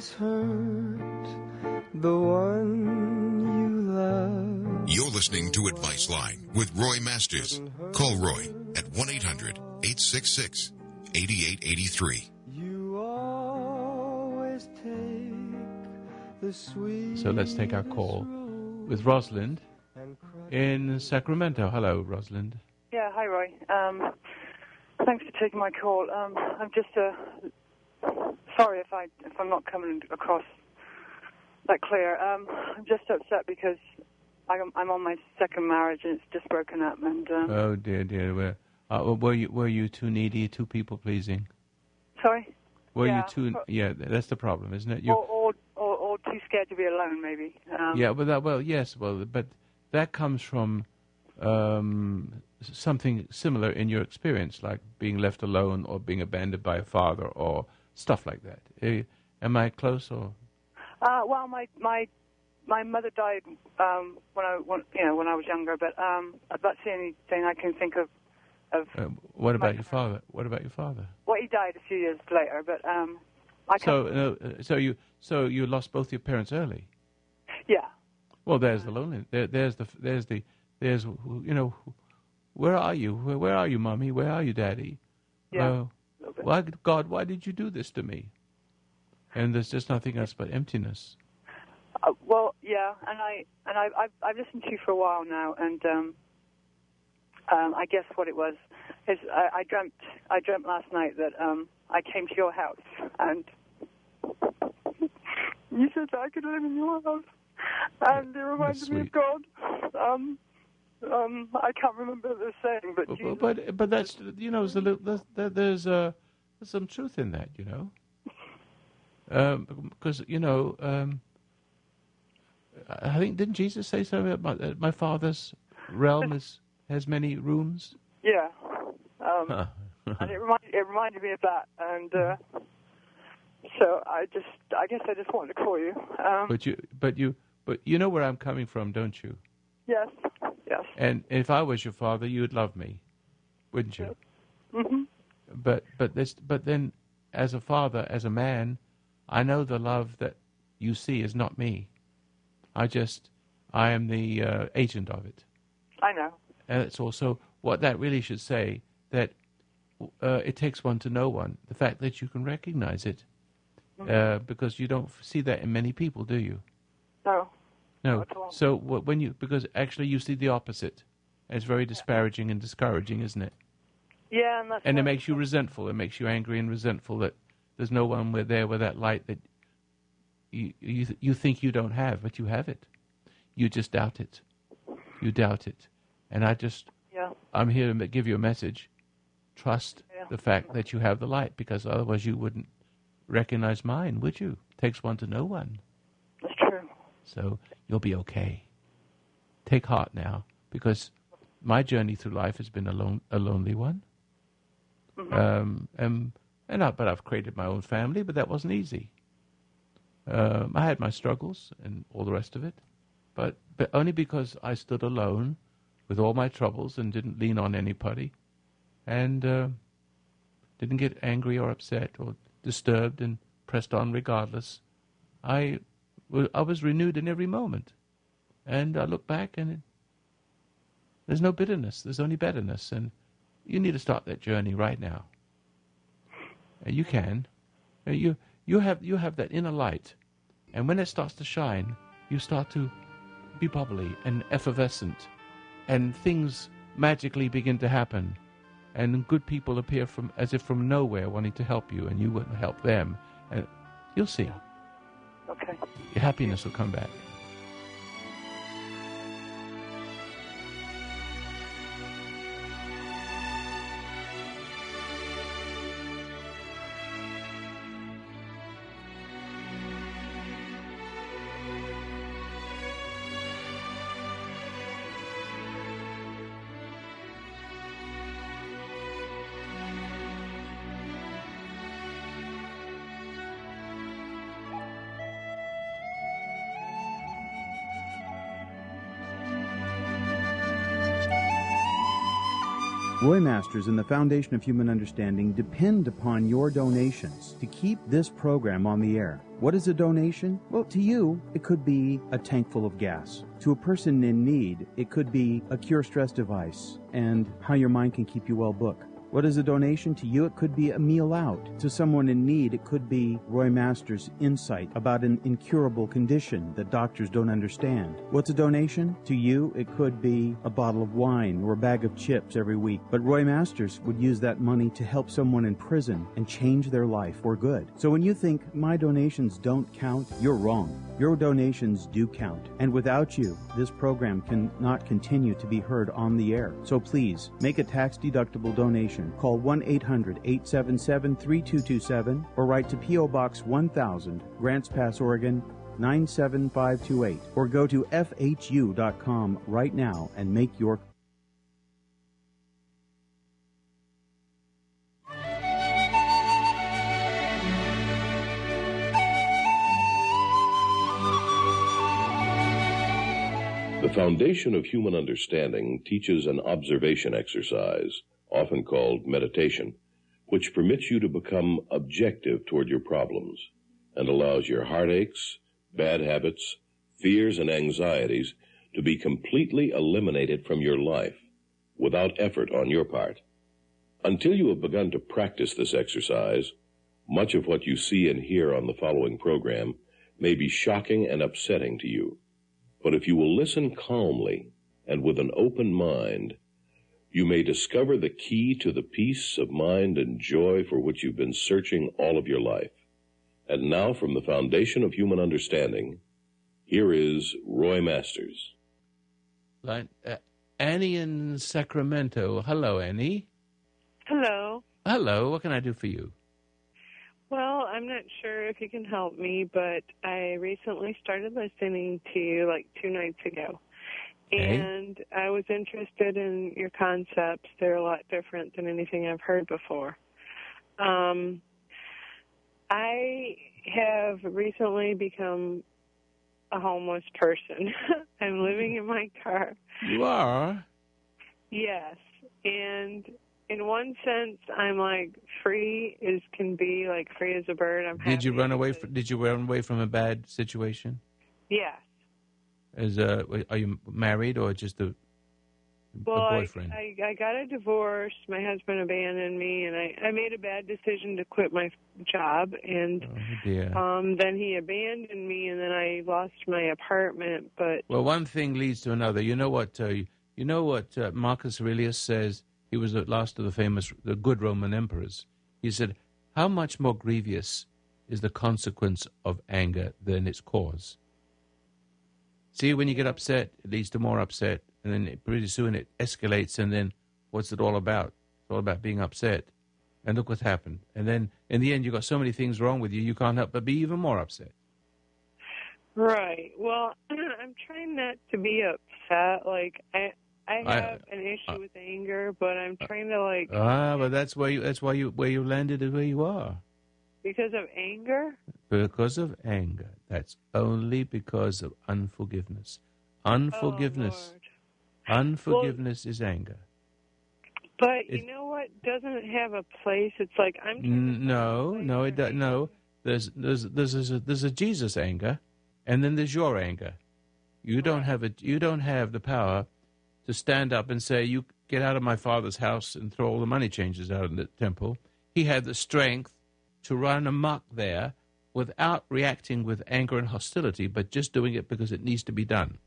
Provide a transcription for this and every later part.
always hurt the one you love. You're listening to Advice Line with Roy Masters. Call Roy at 1 800 866 8883. You always take the sweet. So let's take our call with Rosalind in Sacramento. Hello, Rosalind. Yeah, hi Roy. Um, thanks for taking my call. Um, I'm just uh, sorry if I if I'm not coming across that clear. Um, I'm just upset because I'm, I'm on my second marriage and it's just broken up. And um, Oh dear, dear. Were, uh, were you were you too needy, too people pleasing? sorry, Were Yeah, you too? Yeah, that's the problem, isn't it? You, or, or or or too scared to be alone, maybe. Um, yeah, but that, well, yes, well, but that comes from um, something similar in your experience, like being left alone or being abandoned by a father or stuff like that. Eh, am I close or? Uh, well, my my my mother died um, when I when, you know when I was younger, but um, that's the only thing I can think of. Of Uh, what about your father? What about your father? well, he died a few years later, but um, I can't. So, uh, so you, so you lost both your parents early. yeah, Well, there's the loneliness. There, there's the, there's the, there's, you know, where are you? Where, where are you, mommy? Where are you, daddy? Yeah, Uh, a little bit. Why, God, why did you do this to me? And there's just nothing else but emptiness. Uh, well, yeah, and I and I I've, I've listened to you for a while now, and um, um, I guess what it was is I, I dreamt I dreamt last night that um, I came to your house and you said that I could live in your house, and it reminded me of. God. Um, um, I can't remember the saying, but But, Jesus, but, but that's, you know, there's, a little, there's, there's, uh, there's some truth in that, you know. Because, you know, um, I think, didn't Jesus say something about my, my father's realm is, has many rooms? yeah. Um, Huh. and it reminded it reminded me of that, and uh, so I just I guess I just wanted to call you. Um, But you, but you, but you know where I'm coming from, don't you? yes, yes. And if I was your father, you'd love me, wouldn't you? hmm But but this, but then, as a father, as a man, I know the love that you see is not me. I just, I am the uh, agent of it, I know. and it's also what that really should say that uh, it takes one to know one. The fact that you can recognize it, uh, because you don't see that in many people, do you? No. No. Not at all. So when you because actually you see the opposite. It's very disparaging and discouraging, isn't it? Yeah, and that's And it makes you resentful. It makes you angry and resentful that there's no one with there with that light that you you you think you don't have, but you have it. You just doubt it. You doubt it. And I just Yeah. I'm here to give you a message. Trust Yeah. the fact that you have the light, because otherwise you wouldn't recognize mine, would you? Takes one to know one. So you'll be okay. Take heart now, because my journey through life has been a, lone, a lonely one. Um, and and I, but I've created my own family, but that wasn't easy. Um, I had my struggles and all the rest of it, but but only because I stood alone with all my troubles and didn't lean on anybody, and uh, didn't get angry or upset or disturbed and pressed on regardless. I I was renewed in every moment, and I look back and it, there's no bitterness. There's only betterness, and you need to start that journey right now. And you can. Uh, You you have you have that inner light, and when it starts to shine, you start to be bubbly and effervescent, and things magically begin to happen, and good people appear from as if from nowhere, wanting to help you, and you to help them, and you'll see Okay. your happiness will come back. Roy Masters and the Foundation of Human Understanding depend upon your donations to keep this program on the air. What is a donation? Well, to you, it could be a tank full of gas. To a person in need, it could be a cure stress device and how your mind can keep you well booked. What is a donation to you? It could be a meal out. To someone in need, it could be Roy Masters' insight about an incurable condition that doctors don't understand. What's a donation? To you, it could be a bottle of wine or a bag of chips every week. But Roy Masters would use that money to help someone in prison and change their life for good. So when you think my donations don't count, you're wrong. Your donations do count. And without you, this program cannot continue to be heard on the air. So please make a tax deductible donation call 1 800 877 3227 or write to P.O. Box 1000, Grants Pass, Oregon 97528, or go to FHU.com right now and make your The foundation of human understanding teaches an observation exercise often called meditation, which permits you to become objective toward your problems and allows your heartaches, bad habits, fears, and anxieties to be completely eliminated from your life without effort on your part. Until you have begun to practice this exercise, much of what you see and hear on the following program may be shocking and upsetting to you. But if you will listen calmly and with an open mind, you may discover the key to the peace of mind and joy for which you've been searching all of your life. And now, from the foundation of human understanding, here is Roy Masters. Line, uh, Annie in Sacramento. Hello, Annie. Hello. Hello. What can I do for you? Well, I'm not sure if you can help me, but I recently started listening to you like two nights ago. And I was interested in your concepts. They're a lot different than anything I've heard before. Um, I have recently become a homeless person. I'm living in my car. You are? Yes. And in one sense, I'm like free as can be, like free as a bird. I'm Did you run away? From, did you run away from a bad situation? Yes. As a, are you married or just a, Well, a I, boyfriend? I I got a divorce. My husband abandoned me, and I I made a bad decision to quit my job. And oh um then he abandoned me, and then I lost my apartment. But Well, one thing leads to another. You know what? Uh, you know what uh, Marcus Aurelius says. He was the last of the famous, the good Roman emperors. He said, "How much more grievous is the consequence of anger than its cause?" See, when you get upset, it leads to more upset, and then it, pretty soon it escalates. And then, what's it all about? It's all about being upset. And look what's happened. And then, in the end, you've got so many things wrong with you, you can't help but be even more upset. right, well, I'm trying not to be upset. Like I I I- have an issue with anger, but I'm trying to like Ah, but that's why you. That's why you. Where you landed is where you are. Because of anger. Because of anger. That's only because of unforgiveness. Unforgiveness. Oh, unforgiveness is anger. But It- you know what? Doesn't it have a place? It's like I'm. No, no, it for does. anger. No, there's there's there's a, there's a Jesus anger, and then there's your anger. You don't have it. You don't have the power to stand up and say, "You get out of my father's house and throw all the money changers out in the temple." He had the strength to run amok there without reacting with anger and hostility, but just doing it because it needs to be done.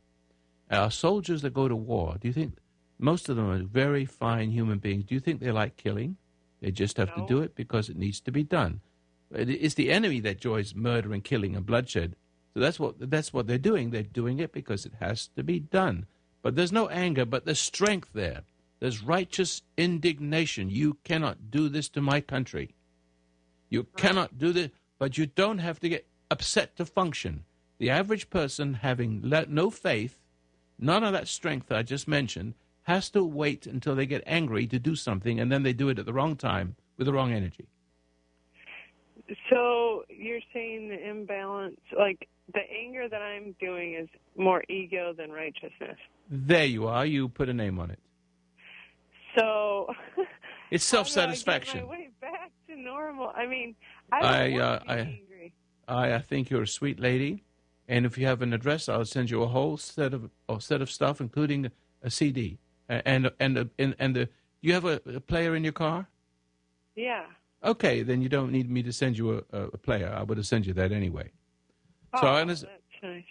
Our soldiers that go to war, do you think most of them are very fine human beings? Do you think they like killing? They just have No. to do it because it needs to be done. It's the enemy that enjoys murder and killing and bloodshed. So that's what that's what they're doing. They're doing it because it has to be done. But there's no anger, but there's strength there. There's righteous indignation. You cannot do this to my country. You cannot do this, but you don't have to get upset to function. The average person having le- no faith, none of that strength that I just mentioned, has to wait until they get angry to do something, and then they do it at the wrong time with the wrong energy. So you're saying the imbalance, like the anger that I'm doing, is more ego than righteousness. There you are. You put a name on it. So It's how do I self-satisfaction. my way back to normal. I mean, I I, uh, I- angry. I, I think you're a sweet lady, and if you have an address, I'll send you a whole set of a set of stuff, including a CD and and and and, and the. You have a, a player in your car? Yeah. Okay, then you don't need me to send you a, a, player. I would have sent you that anyway. Oh, So I understand. that's nice.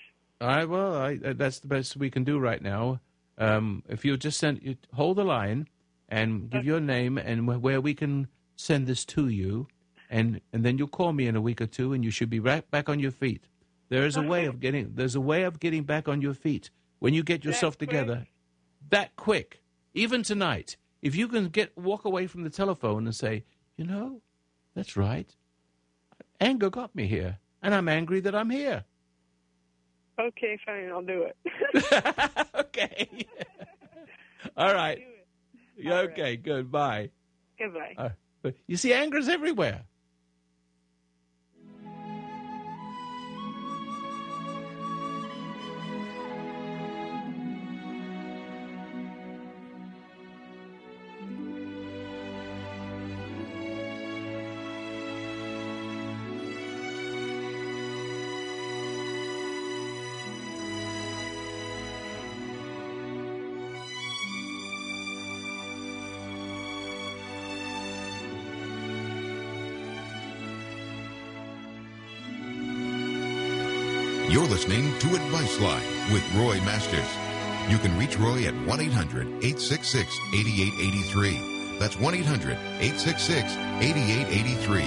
All right, well, I, uh, that's the best we can do right now. Um, if you'll just send, you hold the line and give your name and where we can send this to you, and and then you'll call me in a week or two, and you should be right back on your feet. There is a way of getting. There's a way of getting back on your feet when you get yourself quick? together. That quick, even tonight, if you can get walk away from the telephone and say, you know, that's right. Anger got me here, and I'm angry that I'm here. Okay, fine. I'll do it. okay. All right. Do it. Yeah, All right. okay, good. Bye. Goodbye. Uh, you see, anger's everywhere. You're listening to Advice Line with Roy Masters. You can reach Roy at 1 800 866 8883. That's 1 800 866 8883.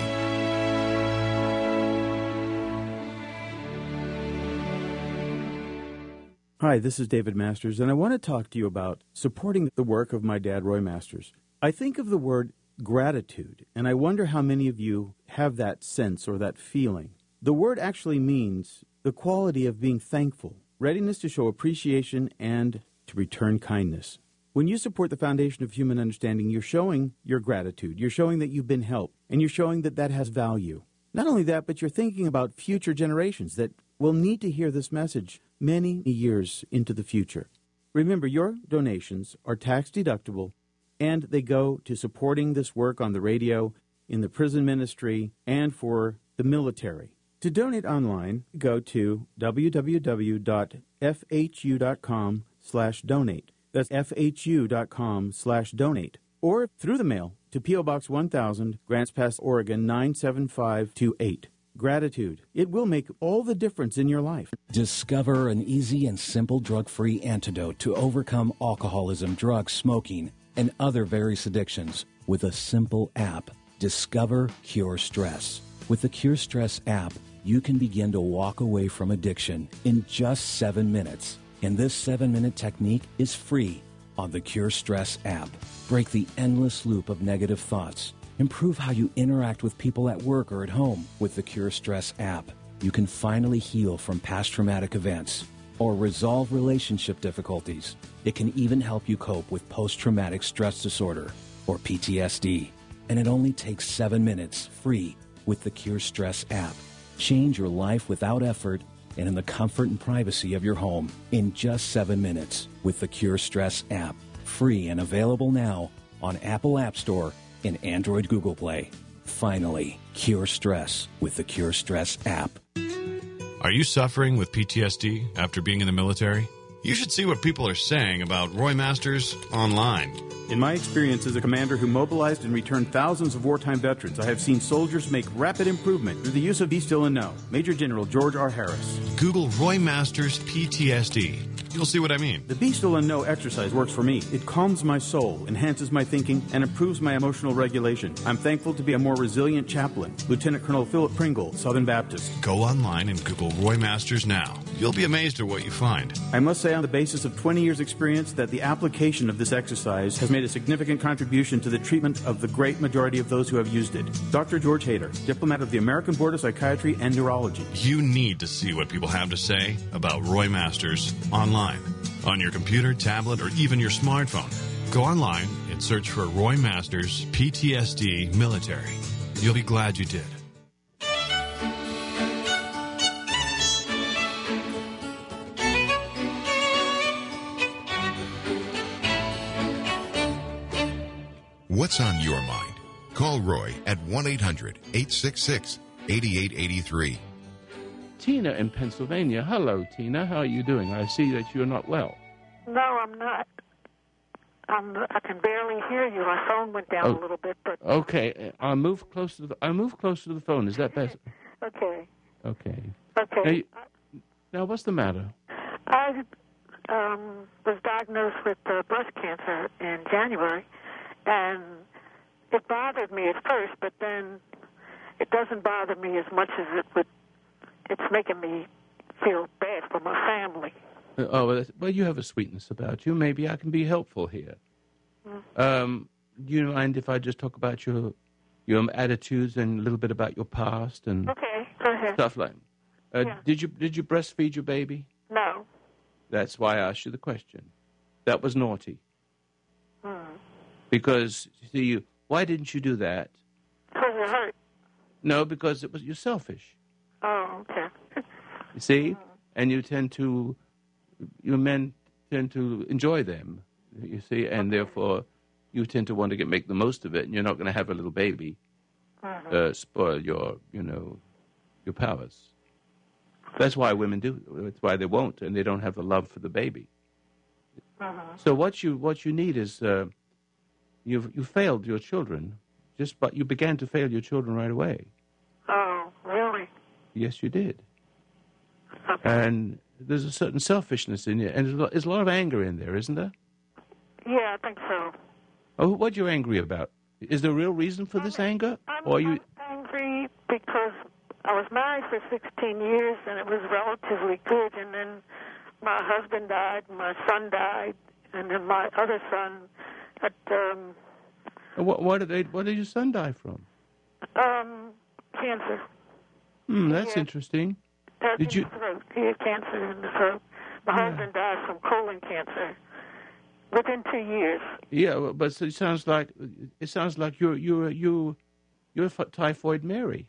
Hi, this is David Masters, and I want to talk to you about supporting the work of my dad, Roy Masters. I think of the word gratitude, and I wonder how many of you have that sense or that feeling. The word actually means the quality of being thankful, readiness to show appreciation, and to return kindness. When you support the foundation of human understanding, you're showing your gratitude. You're showing that you've been helped, and you're showing that that has value. Not only that, but you're thinking about future generations that will need to hear this message many years into the future. Remember, your donations are tax deductible and they go to supporting this work on the radio, in the prison ministry, and for the military. To donate online, go to www.fhu.com slash donate. That's fhu.com slash donate. Or through the mail to P.O. Box 1000, Grants Pass, Oregon 97528. Gratitude. It will make all the difference in your life. Discover an easy and simple drug free antidote to overcome alcoholism, drugs, smoking, and other various addictions with a simple app. Discover Cure Stress. With the Cure Stress app, you can begin to walk away from addiction in just seven minutes. And this seven minute technique is free on the Cure Stress app. Break the endless loop of negative thoughts. Improve how you interact with people at work or at home with the Cure Stress app. You can finally heal from past traumatic events or resolve relationship difficulties. It can even help you cope with post traumatic stress disorder or PTSD. And it only takes seven minutes free with the Cure Stress app. Change your life without effort and in the comfort and privacy of your home in just seven minutes with the Cure Stress app. Free and available now on Apple App Store and Android Google Play. Finally, cure stress with the Cure Stress app. Are you suffering with PTSD after being in the military? You should see what people are saying about Roy Masters online. In my experience as a commander who mobilized and returned thousands of wartime veterans, I have seen soldiers make rapid improvement through the use of Be Still and Know. Major General George R. Harris. Google Roy Masters PTSD. You'll see what I mean. The Be Still and Know exercise works for me. It calms my soul, enhances my thinking, and improves my emotional regulation. I'm thankful to be a more resilient chaplain. Lieutenant Colonel Philip Pringle, Southern Baptist. Go online and Google Roy Masters now. You'll be amazed at what you find. I must say, on the basis of 20 years' experience, that the application of this exercise has made a significant contribution to the treatment of the great majority of those who have used it. Dr. George Hayter, diplomat of the American Board of Psychiatry and Neurology. You need to see what people have to say about Roy Masters online, on your computer, tablet, or even your smartphone. Go online and search for Roy Masters PTSD Military. You'll be glad you did. What's on your mind? Call Roy at 1 800 866 8883. Tina in Pennsylvania. Hello, Tina. How are you doing? I see that you're not well. No, I'm not. I'm, I can barely hear you. My phone went down Oh. a little bit, but Okay, I'll move closer to the. I'll move closer to the phone. Is that better? okay. Okay. Okay. Now, you- now what's the matter? I um, was diagnosed with uh, breast cancer in January, and it bothered me at first, but then it doesn't bother me as much as it would. It's making me feel bad for my family. Uh, Oh, well, well, you have a sweetness about you. Maybe I can be helpful here. Um, do you mind if I just talk about your your attitudes and a little bit about your past and Okay, go ahead. stuff like? Uh, Yeah. Did you did you breastfeed your baby? No. That's why I asked you the question. That was naughty Hmm. because see you. Why didn't you do that? Because it hurt. No, because it was you're selfish. Oh, okay. You see, and you tend to, you men tend to enjoy them. You see, and therefore, you tend to want to get make the most of it, and you're not going to have a little baby uh, spoil your, you know, your powers. That's why women do. That's why they won't, and they don't have the love for the baby. So what you what you need is uh, you've you failed your children, just but you began to fail your children right away. Yes, you did. And there's a certain selfishness in you, and there's a lot, there's a lot of anger in there, isn't there? Yeah, I think so. Oh, what are you angry about? Is there a real reason for this anger, or are you? angry because I was married for 16 years and it was relatively good, and then my husband died, my son died, and then my other son had um, What, what did they? What did your son die from? um, cancer. Hmm, that's Yeah. interesting. Uh, Did you? Throat. He had cancer in the throat. My husband died from colon cancer within two years. Yeah, but it sounds like it sounds like you're you're you you're typhoid Mary.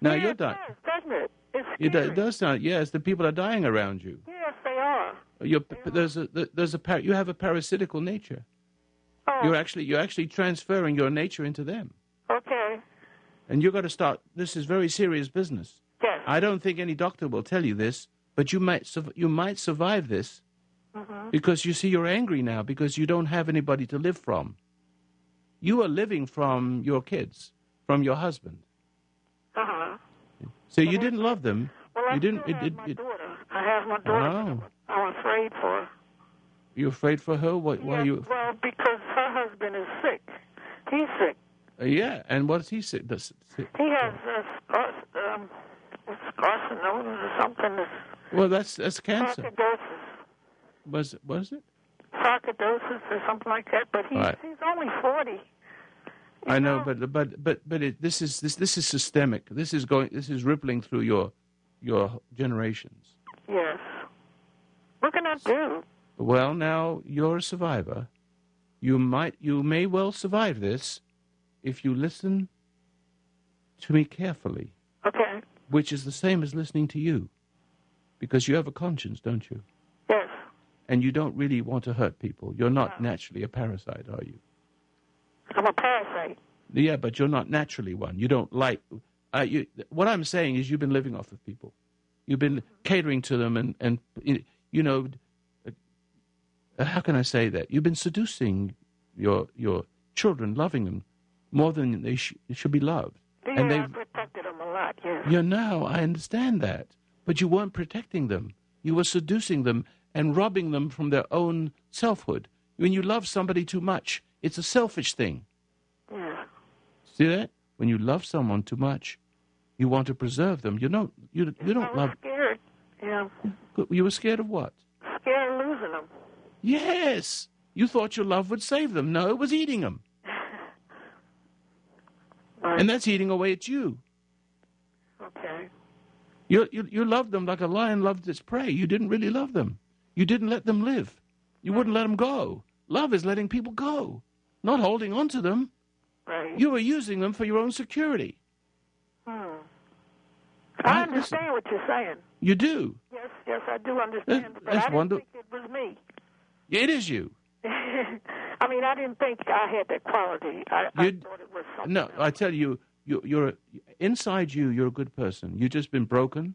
Now yeah, you're it dying. does, doesn't it? It's It, it does sound. Yes, the people are dying around you. Yes, they are. You're, there's a there's a par- you have a parasitical nature. Oh, You're actually you're actually transferring your nature into them. And you've got to start. This is very serious business. Yes. I don't think any doctor will tell you this, but you might you might survive this Mhm. because you see you're angry now because you don't have anybody to live from. You are living from your kids, from your husband. Uh-huh. So you didn't love them. Well, I you didn't. still have it, my it, daughter. I have my daughter. oh, I'm afraid for her. you're afraid for her. Why, why Yeah, you? Well, because her husband is sick. He's sick. Yeah, and what does he say? Does, sick? He has uh, scar- um, carcinosis or something. Well, that's that's cancer. sarcoidosis. Was it? was it? Sarcoidosis or something like that. But he's, Right. he's only 40. I know, but but but but it, this is this this is systemic. This is going. This is rippling through your your generations. Yes. What can I do? Well, now you're a survivor. You might, you may well survive this if you listen to me carefully, Okay. which is the same as listening to you, because you have a conscience, don't you? Yes. And you don't really want to hurt people. You're not naturally a parasite, are you? I'm a parasite. Yeah, but you're not naturally one. You don't like. Uh, you, what I'm saying is, you've been living off of people. You've been catering to them, and and you know, uh, how can I say that? You've been seducing your your children, loving them more than they sh- should be loved. Yeah, and they, protected them a lot, Yeah. you know, I understand that, but you weren't protecting them. You were seducing them and robbing them from their own selfhood. When you love somebody too much, it's a selfish thing. Yeah. See that? When you love someone too much, you want to preserve them. You don't. You you I don't was love. scared. Yeah. You were scared of what? Scared of losing them. Yes. You thought your love would save them. No, it was eating them, and that's eating away at you. Okay. You you you loved them like a lion loves its prey. You didn't really love them. You didn't let them live. You wouldn't let them go. Love is letting people go, not holding on to them. Right. You were using them for your own security. Hmm. I- I understand what you're saying. You do. Yes, yes, I do understand. That's- but that's I didn't wonder- think it was me. It is you. I mean, I didn't think I had that quality. I, I thought it was something. No, I tell you, you you're inside you. You're a good person. You've just been broken,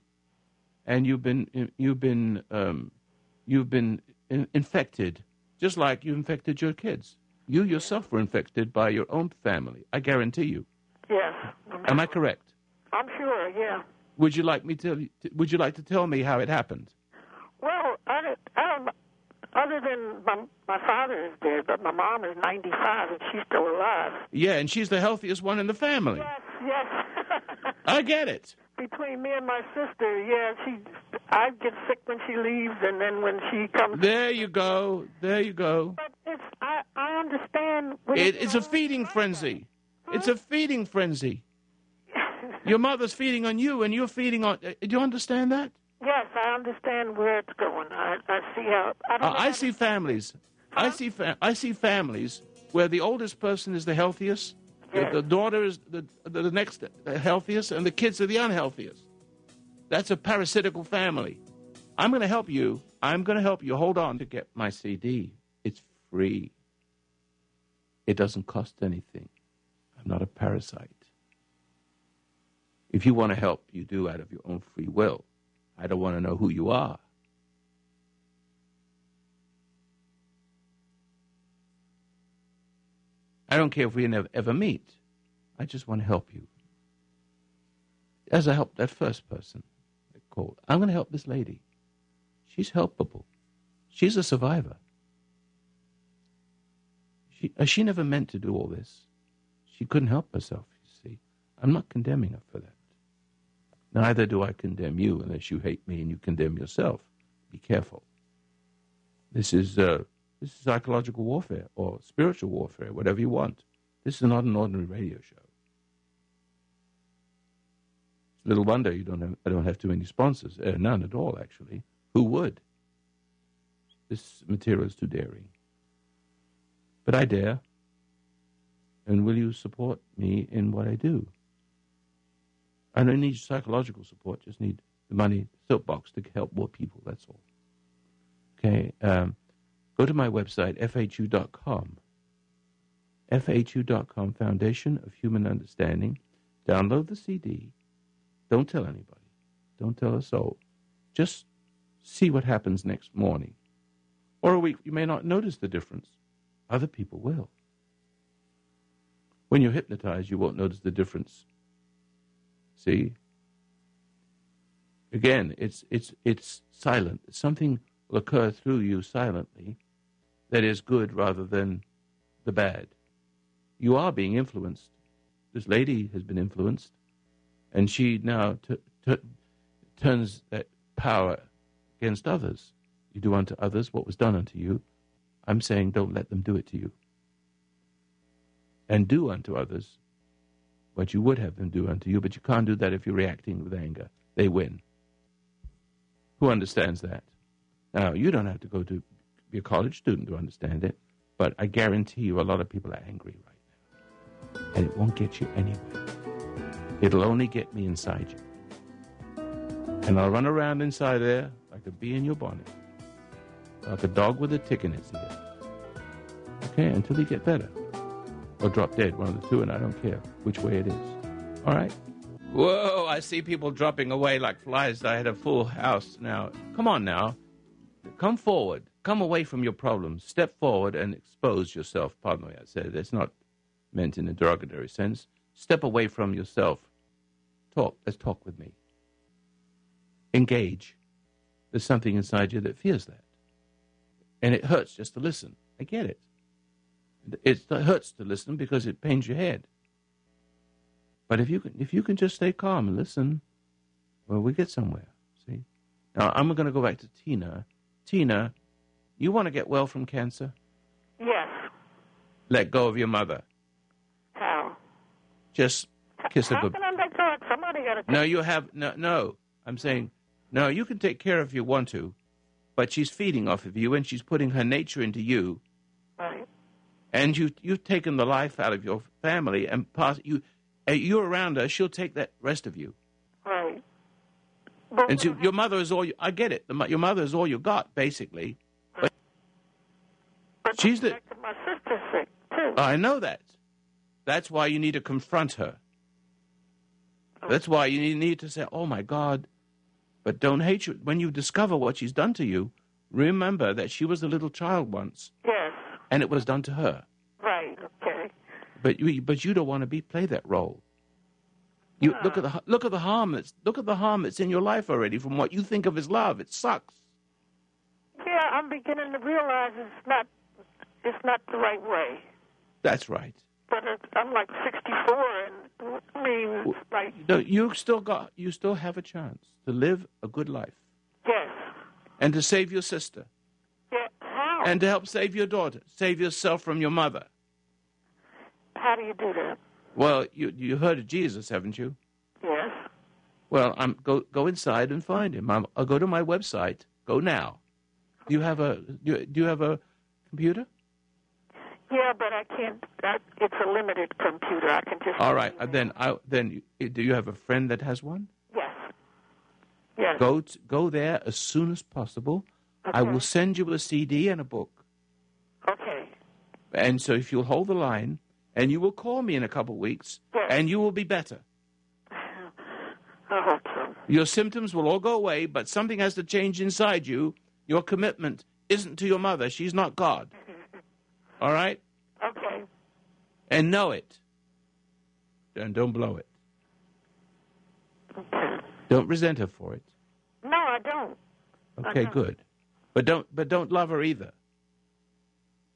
and you've been you've been um, you've been in, infected, just like you infected your kids. You yourself were infected by your own family. I guarantee you. Yes, Am I correct? I'm sure. Yeah. Would you like me to? Would you like to tell me how it happened? Well, I, I don't. Other than my my father is dead, but my mom is 95 and she's still alive. Yeah, and she's the healthiest one in the family. Yes, yes. I get it. Between me and my sister, yeah, she. I get sick when she leaves, and then when she comes. There you go. There you go. But it's I I understand. It, it's it's a feeding frenzy. It's a feeding frenzy. Your mother's feeding on you, and you're feeding on. uh, Do you understand that? Yes, I understand where it's going. I I see how. I don't Uh, I see families. I see. Fa- I see families where the oldest person is the healthiest, the, the daughter is the, the the next the healthiest, and the kids are the unhealthiest. That's a parasitical family. I'm going to help you. I'm going to help you. Hold on to get my CD. It's free. It doesn't cost anything. I'm not a parasite. If you want to help, you do out of your own free will. I don't want to know who you are. I don't care if we never ever meet. I just want to help you. As I helped that first person that called, I'm going to help this lady. She's helpable. She's a survivor. She, uh, she never meant to do all this. She couldn't help herself, you see. I'm not condemning her for that. Neither do I condemn you unless you hate me and you condemn yourself. Be careful. This is uh, this is psychological warfare or spiritual warfare, whatever you want. This is not an ordinary radio show. It's little wonder you don't have, I don't have too many sponsors. Uh, none at all, actually. Who would? This material is too daring. But I dare. And will you support me in what I do? I don't need psychological support, just need the money, soapbox to help more people, that's all. Okay, um, go to my website, FHU.com. FHU.com, Foundation of Human Understanding. Download the CD. Don't tell anybody. Don't tell a soul. Just see what happens next morning. Or a week, you may not notice the difference. Other people will. When you're hypnotized, you won't notice the difference. See? Again, it's it's it's silent. Something will occur through you silently that is good rather than the bad. You are being influenced. This lady has been influenced, and she now t- t- turns that power against others. You do unto others what was done unto you. I'm saying don't let them do it to you. And do unto others what you would have them do unto you, but you can't do that if you're reacting with anger. They win. Who understands that? Now, you don't have to go to be a college student to understand it, but I guarantee you a lot of people are angry right now. And it won't get you anywhere. It'll only get me inside you. And I'll run around inside there like a bee in your bonnet, like a dog with a tick in its ear. Okay, until you get better. Or drop dead, one of the two, and I don't care which way it is. All right? Whoa, I see people dropping away like flies. I had a full house now. Come on now. Come forward. Come away from your problems. Step forward and expose yourself. Pardon me, I said it's not meant in a derogatory sense. Step away from yourself. Talk. Let's talk with me. Engage. There's something inside you that fears that. And it hurts just to listen. I get it. It hurts to listen because it pains your head. But if you can, if you can just stay calm and listen, well, we get somewhere. See. Now I'm going to go back to Tina. Tina, you want to get well from cancer? Yes. Let go of your mother. How? Just kiss her How can I let go? Somebody got to. No, you have no. No, I'm saying no. You can take care if you want to, but she's feeding off of you and she's putting her nature into you. Right. And you you've taken the life out of your family and pass you uh, you're around her she'll take that rest of you Right. and so your mother is all you, I get it the, your mother is all you got basically but, But She's the. my sister sick too. I know that. That's why you need to confront her. That's why you need to say, "Oh my God," but don't hate you when you discover what she's done to you. Remember that she was a little child once, yes, and it was done to her. right. Okay. But you, but you don't want to be play that role. You look at the look at the harm that's look at the harm that's in your life already from what you think of as love. It sucks. Yeah, I'm beginning to realize it's not it's not the right way. That's right. But it, I'm like 64, and I mean, like No, you still got you still have a chance to live a good life yes, and to save your sister. And to help save your daughter, save yourself from your mother. How do you do that? Well, you you heard of Jesus, haven't you? Yes. Well, I'm go go inside and find him. I'm, I'll go to my website. Go now. Do you have a do you, do you have a computer? Yeah, but I can't. I, it's a limited computer. I can just. All right. Then I then do you have a friend that has one? Yes. Yes. Go t- go there as soon as possible. I will send you a CD and a book. Okay. And so if you'll hold the line, and you will call me in a couple of weeks, Yes. and you will be better. I hope so. Your symptoms will all go away, but something has to change inside you. Your commitment isn't to your mother. She's not God. All right? Okay. And know it. And don't blow it. Okay. Don't resent her for it. No, I don't. Okay, Uh-huh. good. But don't but don't love her either.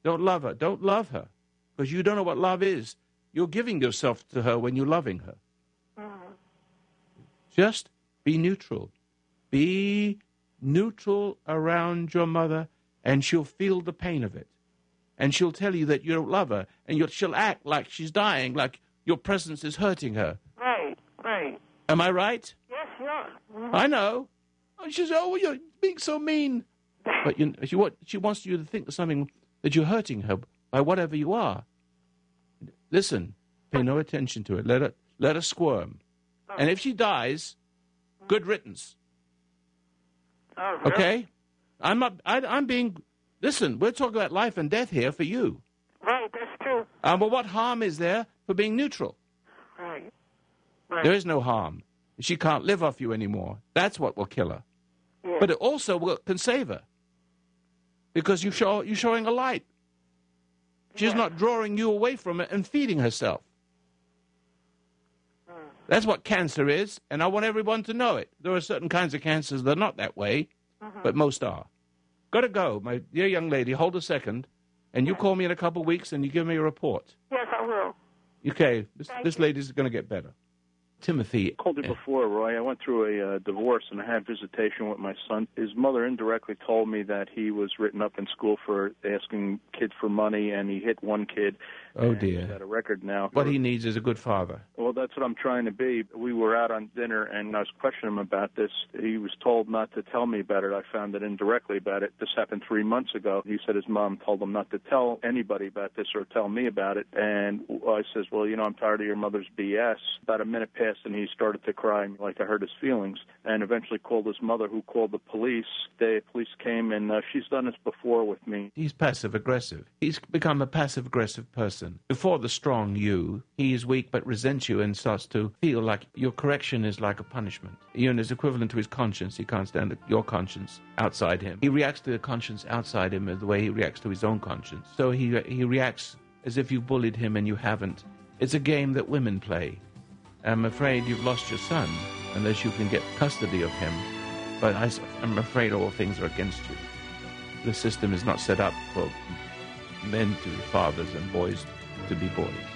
Don't love her. Don't love her. Because you don't know what love is. You're giving yourself to her when you're loving her. Just be neutral. Be neutral around your mother, and she'll feel the pain of it. And she'll tell you that you don't love her, and you'll, she'll act like she's dying, like your presence is hurting her. Right. Right. Am I right? Yes, you are. Mhm. I know. Oh, she says, "Oh, you're being so mean," but you, she what she wants you to think something that you're hurting her by whatever you are. Listen, pay no attention to it. Let her let her squirm, and if she dies, good riddance. Oh, really? Okay, I'm not. I, I'm being. Listen, we're talking about life and death here for you. Right. That's true. Um, but what harm is there for being neutral? Right. Right. There is no harm. She can't live off you anymore. That's what will kill her. Yeah. But it also will, can save her because you show you're showing a light. She's Yeah. not drawing you away from it and feeding herself. Hmm. That's what cancer is, and I want everyone to know it. There are certain kinds of cancers that are not that way, uh-huh. but most are. Gotta go, my dear young lady. Hold a second, and you call me in a couple of weeks and you give me a report. Yes, I will. Okay, this, Thank this you. lady's going to get better. Timothy. called you before, Roy. I went through a uh, divorce and I had visitation with my son. His mother indirectly told me that he was written up in school for asking kids for money, and he hit one kid. Oh, dear. He's got a record now. What he needs is a good father. Well, that's what I'm trying to be. We were out on dinner, and I was questioning him about this. He was told not to tell me about it. I found it indirectly about it. This happened three months ago. He said his mom told him not to tell anybody about this or tell me about it. And I says, well, you know, I'm tired of your mother's BS. About a minute passed, and he started to cry like I hurt his feelings, and eventually called his mother, who called the police. The police came, and uh, she's done this before with me. He's passive aggressive. He's become a passive aggressive person. Before the strong you, he is weak but resents you and starts to feel like your correction is like a punishment. You is equivalent to his conscience. He can't stand your conscience outside him. He reacts to the conscience outside him the way he reacts to his own conscience. So he he reacts as if you've bullied him and you haven't. It's a game that women play. I'm afraid you've lost your son unless you can get custody of him. But I, am afraid all things are against you. The system is not set up for men to be fathers and boys to be boys.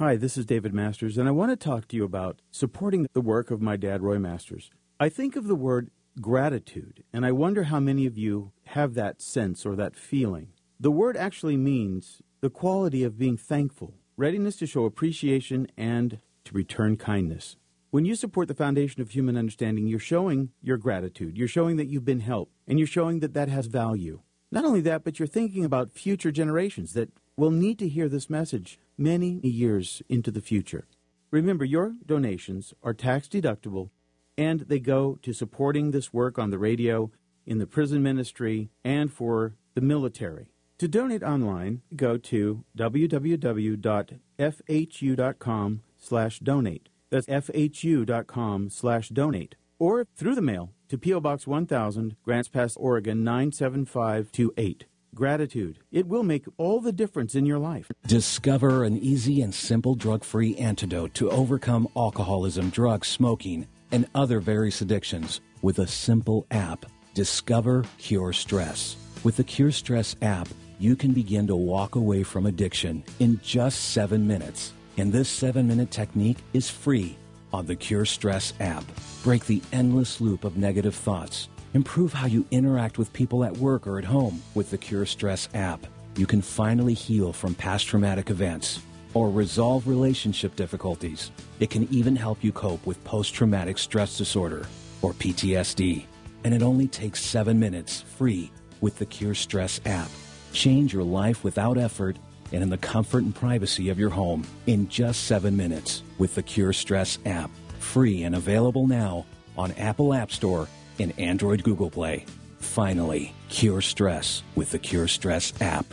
Hi, this is David Masters, and I want to talk to you about supporting the work of my dad, Roy Masters. I think of the word gratitude, and I wonder how many of you have that sense or that feeling. The word actually means the quality of being thankful, readiness to show appreciation, and to return kindness. When you support the foundation of human understanding, you're showing your gratitude. You're showing that you've been helped, and you're showing that that has value. Not only that, but you're thinking about future generations that will need to hear this message many years into the future. Remember, your donations are tax deductible and they go to supporting this work on the radio, in the prison ministry, and for the military. To donate online, go to www.fhu.com slash donate. That's fhu.com slash donate. Or through the mail to P.O. Box 1000, Grants Pass, Oregon 97528. Gratitude. It will make all the difference in your life. Discover an easy and simple drug free antidote to overcome alcoholism, drugs, smoking, and other various addictions with a simple app. Discover Cure Stress. With the Cure Stress app, you can begin to walk away from addiction in just seven minutes. And this seven minute technique is free on the Cure Stress app. Break the endless loop of negative thoughts. Improve how you interact with people at work or at home with the Cure Stress app. You can finally heal from past traumatic events or resolve relationship difficulties. It can even help you cope with post traumatic stress disorder or PTSD. And it only takes seven minutes free with the Cure Stress app. Change your life without effort and in the comfort and privacy of your home in just seven minutes with the Cure Stress app. Free and available now on Apple App Store and Android Google Play. Finally, cure stress with the Cure Stress app.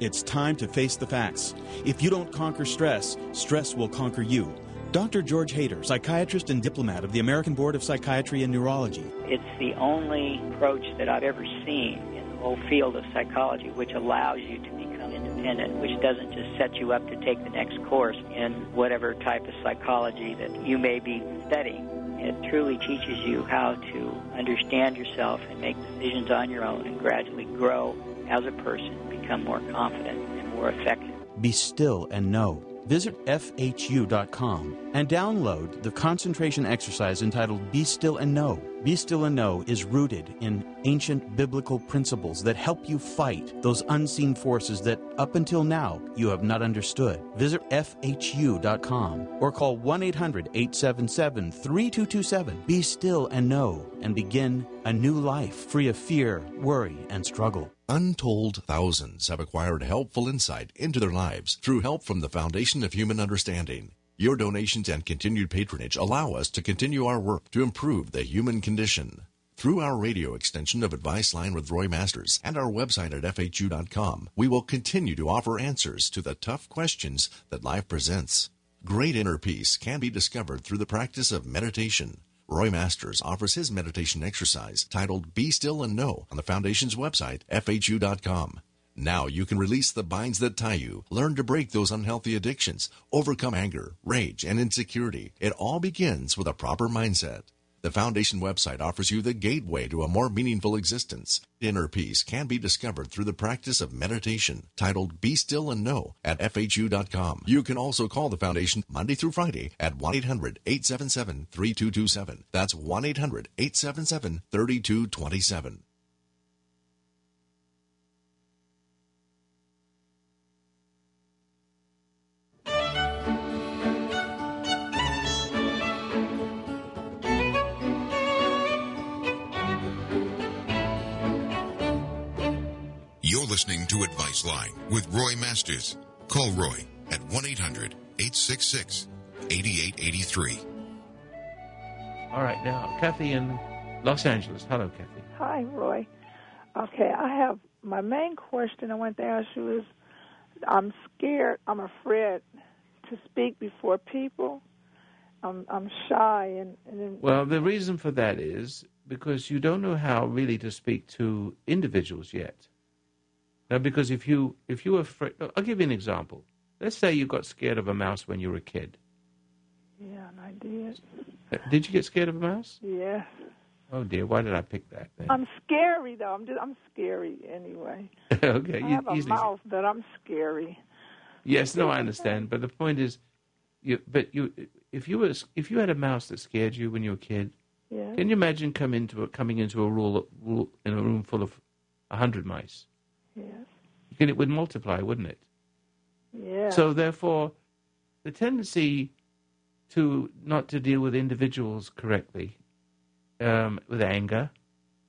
It's time to face the facts. If you don't conquer stress, stress will conquer you. Dr. George Hader, psychiatrist and diplomat of the American Board of Psychiatry and Neurology. It's the only approach that I've ever seen in the whole field of psychology which allows you to become independent, which doesn't just set you up to take the next course in whatever type of psychology that you may be studying. It truly teaches you how to understand yourself and make decisions on your own and gradually grow as a person, become more confident and more effective. Be still and know. Visit FHU.com and download the concentration exercise entitled Be Still and Know. Be Still and Know is rooted in ancient biblical principles that help you fight those unseen forces that up until now you have not understood. Visit FHU.com or call 1 800 877 3227. Be still and know and begin a new life free of fear, worry, and struggle. Untold thousands have acquired helpful insight into their lives through help from the Foundation of Human Understanding. Your donations and continued patronage allow us to continue our work to improve the human condition. Through our radio extension of Advice Line with Roy Masters and our website at FHU.com, we will continue to offer answers to the tough questions that life presents. Great inner peace can be discovered through the practice of meditation. Roy Masters offers his meditation exercise titled Be Still and Know on the Foundation's website, FHU.com. Now you can release the binds that tie you, learn to break those unhealthy addictions, overcome anger, rage, and insecurity. It all begins with a proper mindset. The Foundation website offers you the gateway to a more meaningful existence. Inner peace can be discovered through the practice of meditation, titled Be Still and Know at FHU.com. You can also call the Foundation Monday through Friday at 1 800 877 3227. That's 1 800 877 3227. Listening to Advice Line with Roy Masters. Call Roy at 1 800 866 8883. All right, now, Kathy in Los Angeles. Hello, Kathy. Hi, Roy. Okay, I have my main question I want to ask you is I'm scared, I'm afraid to speak before people. I'm I'm shy and, and Well, the reason for that is because you don't know how really to speak to individuals yet. Now, because if you if you were afraid, I'll give you an example. Let's say you got scared of a mouse when you were a kid. yeah, and I did. Did you get scared of a mouse? Yes. Oh dear, why did I pick that? Then? I'm scary though. I'm just I'm scary anyway. okay, I you have a mouth that I'm scary. Yes, no, I understand. But the point is, You, but you, if you was, if you had a mouse that scared you when you were a kid, Yeah. can you imagine come into a, coming into a rule, rule in a room full of a hundred mice? Yes. Can it would multiply, wouldn't it? Yeah. So therefore, the tendency to not to deal with individuals correctly, um, with anger,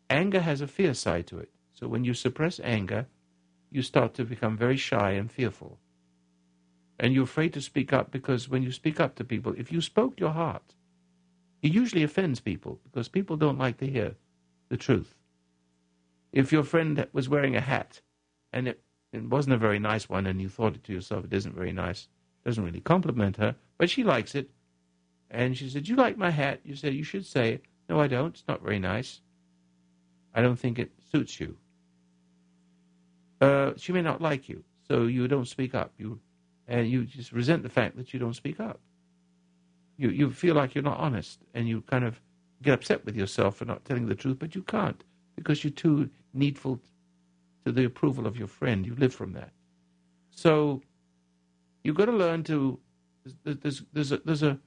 anger has a fear side to it. So when you suppress anger, you start to become very shy and fearful. And you're afraid to speak up because when you speak up to people, if you spoke your heart, it usually offends people because people don't like to hear the truth. If your friend was wearing a hat and it, it wasn't a very nice one and you thought it to yourself, it isn't very nice, doesn't really compliment her, but she likes it. And she said, You like my hat? You said, You should say, No, I don't. It's not very nice. I don't think it suits you. Uh, she may not like you, so you don't speak up. You and you just resent the fact that you don't speak up. You you feel like you're not honest, and you kind of get upset with yourself for not telling the truth, but you can't because you're too needful to the approval of your friend. You live from that. So you've got to learn to. There's there's a, there's a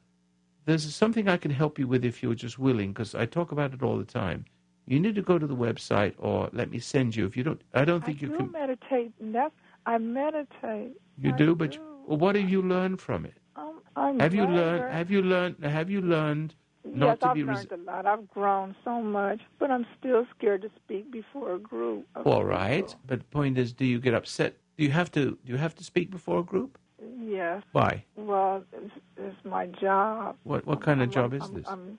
there's something I can help you with if you're just willing, because I talk about it all the time. You need to go to the website, or let me send you. If you don't, I don't think I you do can. meditate, that's I meditate. You I do, but well, what have you learned from it? Um, I'm Have you learned? Have you learned? Have you learned yes, to I've be? learned Res- a lot. I've grown so much, but I'm still scared to speak before a group. of all right, people. but the point is, do you get upset? Do you have to? Do you have to speak before a group? Yes. Why? Well, it's, it's my job. What What kind of I'm- job I'm- is I'm- this?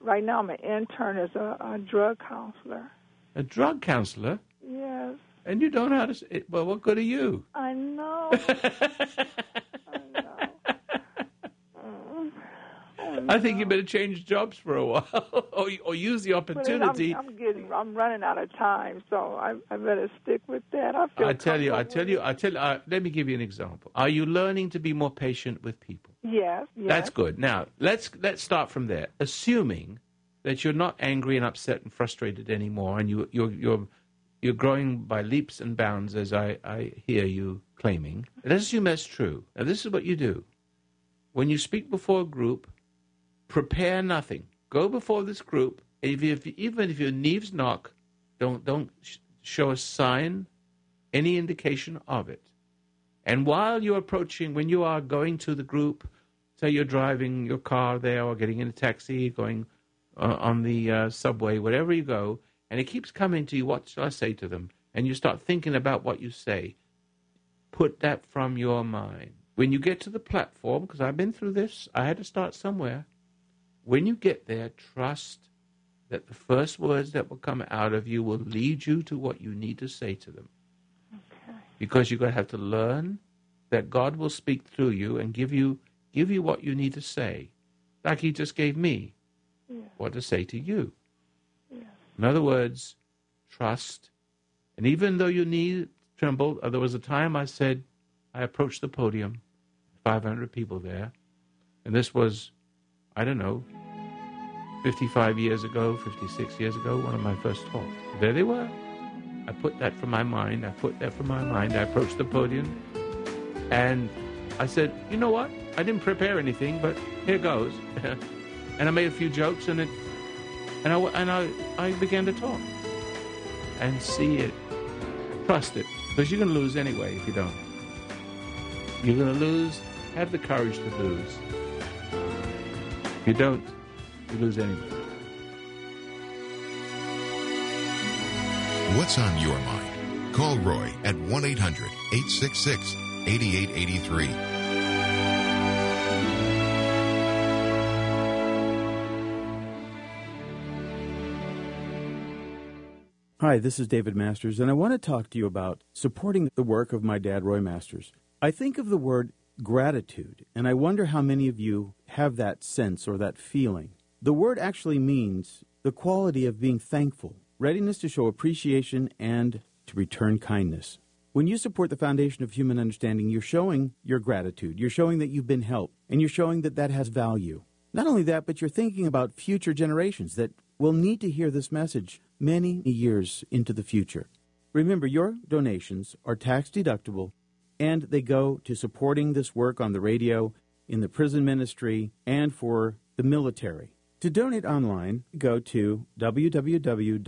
Right now, I'm an intern as a, a drug counselor. A drug counselor, Yes, and you don't know how to. Well, what good are you? I know. I think you better change jobs for a while, or or use the opportunity. I'm, I'm getting, I'm running out of time, so I, I better stick with that. I I tell you, I tell you, I tell you. Uh, let me give you an example. Are you learning to be more patient with people? Yes, yes. That's good. Now let's let's start from there. Assuming that you're not angry and upset and frustrated anymore, and you you're you're you're growing by leaps and bounds, as I, I hear you claiming. Let's assume that's true. Now this is what you do. When you speak before a group, prepare nothing. Go before this group. If if even if your knees knock, don't don't sh- show a sign, any indication of it. And while you're approaching, when you are going to the group, say you're driving your car there or getting in a taxi, going uh, on the uh, subway, wherever you go, and it keeps coming to you, what shall I say to them? And you start thinking about what you say. Put that from your mind. When you get to the platform, because I've been through this, I had to start somewhere. When you get there, trust that the first words that will come out of you will lead you to what you need to say to them. Because you're going to have to learn that God will speak through you and give you give you what you need to say, like He just gave me what to say to you. In other words, trust. And even though your knee trembled, uh, there was a time I said, I approached the podium, 500 people there, and this was, I don't know, 55 years ago, 56 years ago, one of my first talks. There they were. I put that from my mind. I put that from my mind. I approached the podium and I said, you know what? I didn't prepare anything, but here goes. and I made a few jokes and it, and I, and I, I began to talk and see it, trust it, because you're going to lose anyway if you don't. You're going to lose. Have the courage to lose. If you don't, you lose anyway. What's on your mind? Call Roy at 1 800 866 8883. Hi, this is David Masters, and I want to talk to you about supporting the work of my dad, Roy Masters. I think of the word gratitude, and I wonder how many of you have that sense or that feeling. The word actually means the quality of being thankful, readiness to show appreciation, and to return kindness. When you support the foundation of human understanding, you're showing your gratitude. You're showing that you've been helped, and you're showing that that has value. Not only that, but you're thinking about future generations that will need to hear this message many years into the future. Remember, your donations are tax deductible and they go to supporting this work on the radio in the prison ministry, and for the military. To donate online, go to www.fhu.com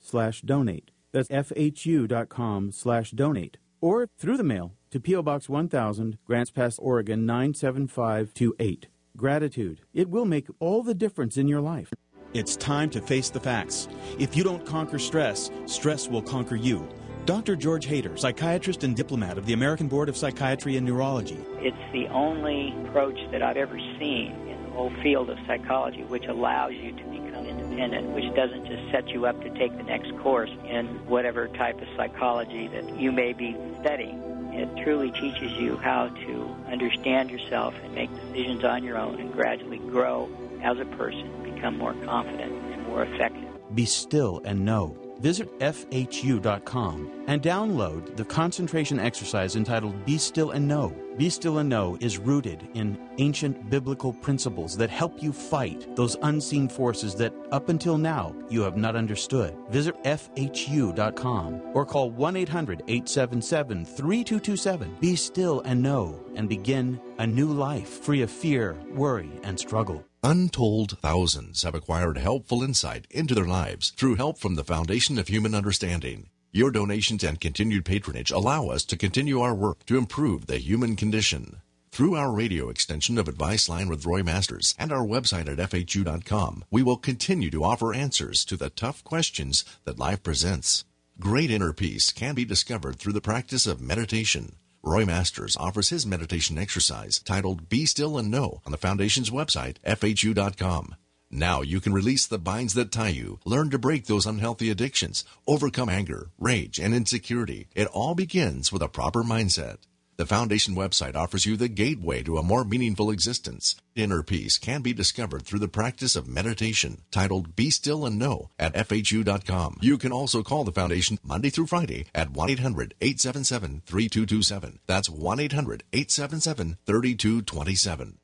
slash donate. That's fhu.com slash donate. Or through the mail to P.O. Box 1000, Grants Pass, Oregon 97528. Gratitude. It will make all the difference in your life. It's time to face the facts. If you don't conquer stress, stress will conquer you. Dr. George Hader, psychiatrist and diplomat of the American Board of Psychiatry and Neurology. It's the only approach that I've ever seen in the whole field of psychology which allows you to become independent, which doesn't just set you up to take the next course in whatever type of psychology that you may be studying. It truly teaches you how to understand yourself and make decisions on your own and gradually grow as a person, become more confident and more effective. Be still and know. Visit FHU.com and download the concentration exercise entitled Be Still and Know. Be Still and Know is rooted in ancient biblical principles that help you fight those unseen forces that up until now you have not understood. Visit FHU.com or call 1 800 877 3227. Be still and know and begin a new life free of fear, worry, and struggle. Untold thousands have acquired helpful insight into their lives through help from the Foundation of Human Understanding. Your donations and continued patronage allow us to continue our work to improve the human condition. Through our radio extension of Advice Line with Roy Masters and our website at FHU.com, we will continue to offer answers to the tough questions that life presents. Great inner peace can be discovered through the practice of meditation. Roy Masters offers his meditation exercise titled Be Still and Know on the Foundation's website, FHU.com. Now you can release the binds that tie you, learn to break those unhealthy addictions, overcome anger, rage, and insecurity. It all begins with a proper mindset. The Foundation website offers you the gateway to a more meaningful existence. Inner peace can be discovered through the practice of meditation, titled Be Still and Know at FHU.com. You can also call the Foundation Monday through Friday at 1 800 877 3227. That's 1 800 877 3227.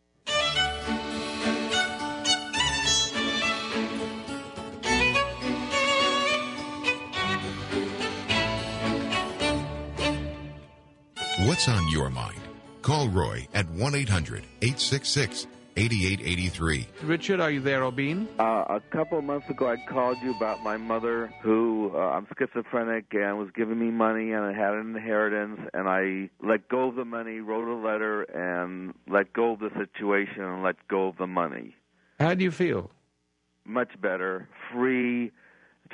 What's on your mind? Call Roy at 1 800 866 8883. Richard, are you there, Obin? Uh, a couple of months ago, I called you about my mother, who uh, I'm schizophrenic and was giving me money, and I had an inheritance, and I let go of the money, wrote a letter, and let go of the situation and let go of the money. How do you feel? Much better, free,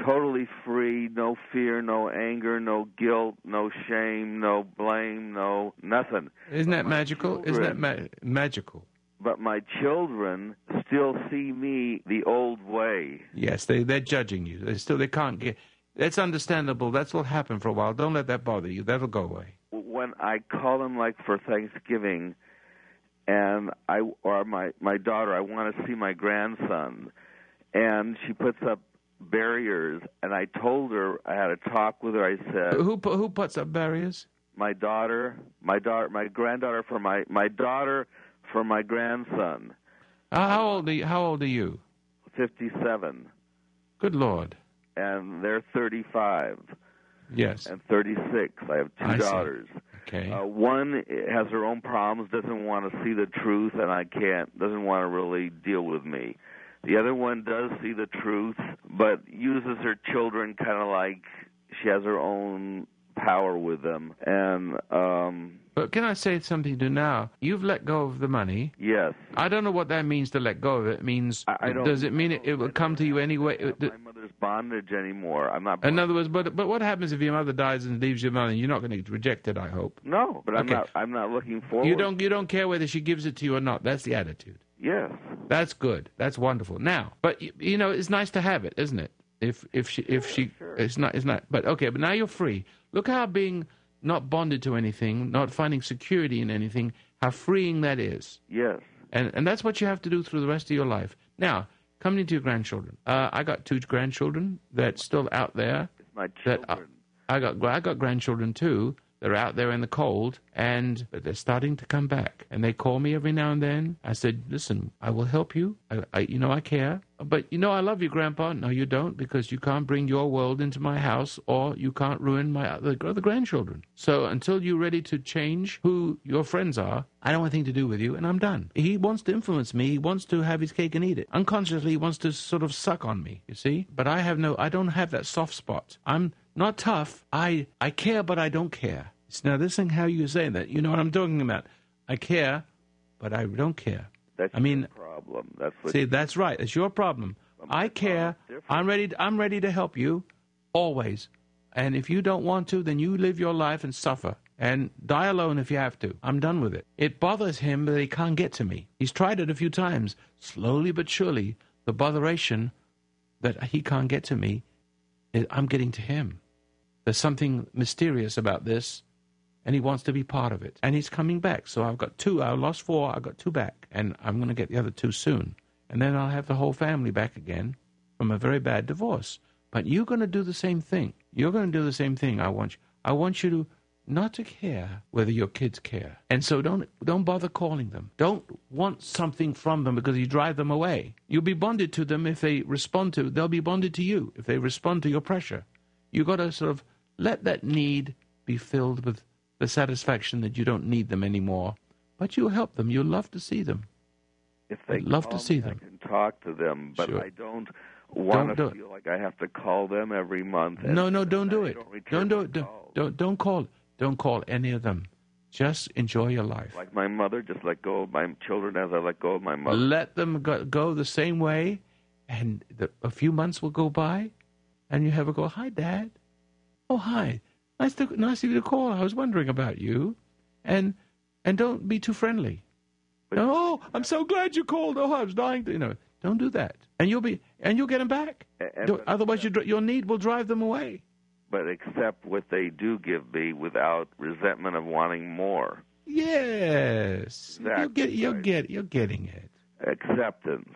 totally free, no fear, no anger, no guilt, no shame, no blame, no nothing. Isn't that magical? Isn't that ma- magical? But my children still see me the old way. Yes, they they're judging you. They still they can't get. That's understandable. That's what happened for a while. Don't let that bother you. That'll go away. When I call them like for Thanksgiving, and I or my my daughter, I want to see my grandson, and she puts up barriers, and I told her I had a talk with her. I said, Who who puts up barriers? my daughter, my daughter, my granddaughter for my my daughter for my grandson, How how old are you? How old are you? fifty-seven, Good Lord. and they're thirty-five Yes. and thirty-six. I have two I see. daughters. Okay. Uh, one has her own problems, doesn't want to see the truth, and I can't, doesn't want to really deal with me. The other one does see the truth, but uses her children kind of like she has her own power with them. And, um, But can I say something to now? You've let go of the money. yes, I don't know what that means to let go of it. It means I don't does it mean it, it will come to you anyway? my mother's bondage anymore. I'm not. In other words, but but what happens if your mother dies and leaves you money? You're not going to reject it, I hope. No, but I'm not. I'm not looking forward. You don't you don't care whether she gives it to you or not. That's the attitude. Yes. That's good. That's wonderful. Now, but you know, it's nice to have it, isn't it? If if she if she it's not it's not. But okay, but now you're free. Look how being not bonded to anything, not finding security in anything, how freeing that is. Yes. And and that's what you have to do through the rest of your life. Now, coming to your grandchildren. Uh, I got two grandchildren that's still out there. My That I, I got I got grandchildren too They're out there in the cold, and they're starting to come back. And they call me every now and then. I said, "Listen, I will help you. I, I you know, I care. But you know, I love you, Grandpa. No, you don't, because you can't bring your world into my house, or you can't ruin my other, other grandchildren. So until you're ready to change who your friends are, I don't want anything to do with you, and I'm done. He wants to influence me. He wants to have his cake and eat it. Unconsciously, he wants to sort of suck on me. You see? But I have no. I don't have that soft spot. I'm not tough. I I care, but I don't care. Now listen how you say that. You know what I'm talking about. I care, but I don't care. That's I mean, your problem. That's see, that's right. It's your problem. I care. I'm ready. I'm ready to help you, always. And if you don't want to, then you live your life and suffer and die alone if you have to. I'm done with it. It bothers him that he can't get to me. He's tried it a few times. Slowly but surely, the botheration that he can't get to me, I'm getting to him. There's something mysterious about this, and he wants to be part of it. And he's coming back. So I've got two. I lost four. I've got two back, and I'm going to get the other two soon. And then I'll have the whole family back again from a very bad divorce. But you're going to do the same thing. You're going to do the same thing. I want you. I want you to not to care whether your kids care. And so don't don't bother calling them. Don't want something from them because you drive them away. You'll be bonded to them if they respond to they'll be bonded to you if they respond to your pressure. You got to sort of let that need be filled with the satisfaction that you don't need them anymore. But you help them. You love to see them. If they I'd love to see me, them. I can talk to them, but Sure. I don't want Don't to do it. feel like I have to call them every month. No, no, don't do it. don't Don't do it. Don't, don't don't call. Don't call any of them. Just enjoy your life. Like my mother, just let go of my children as I let go of my mother. Let them go, go the same way, and the, a few months will go by, and you have a go. Hi, Dad. Oh, hi. Nice to nice of you to call. I was wondering about you, and and don't be too friendly. oh, I'm so glad you called. Oh, I was dying to you know. Don't do that, and you'll be and you'll get them back. and- Don't- otherwise, your uh, your need will drive them away. But accept what they do give me without resentment of wanting more. Yes, you'll Exactly get you'll get you're getting it. Acceptance.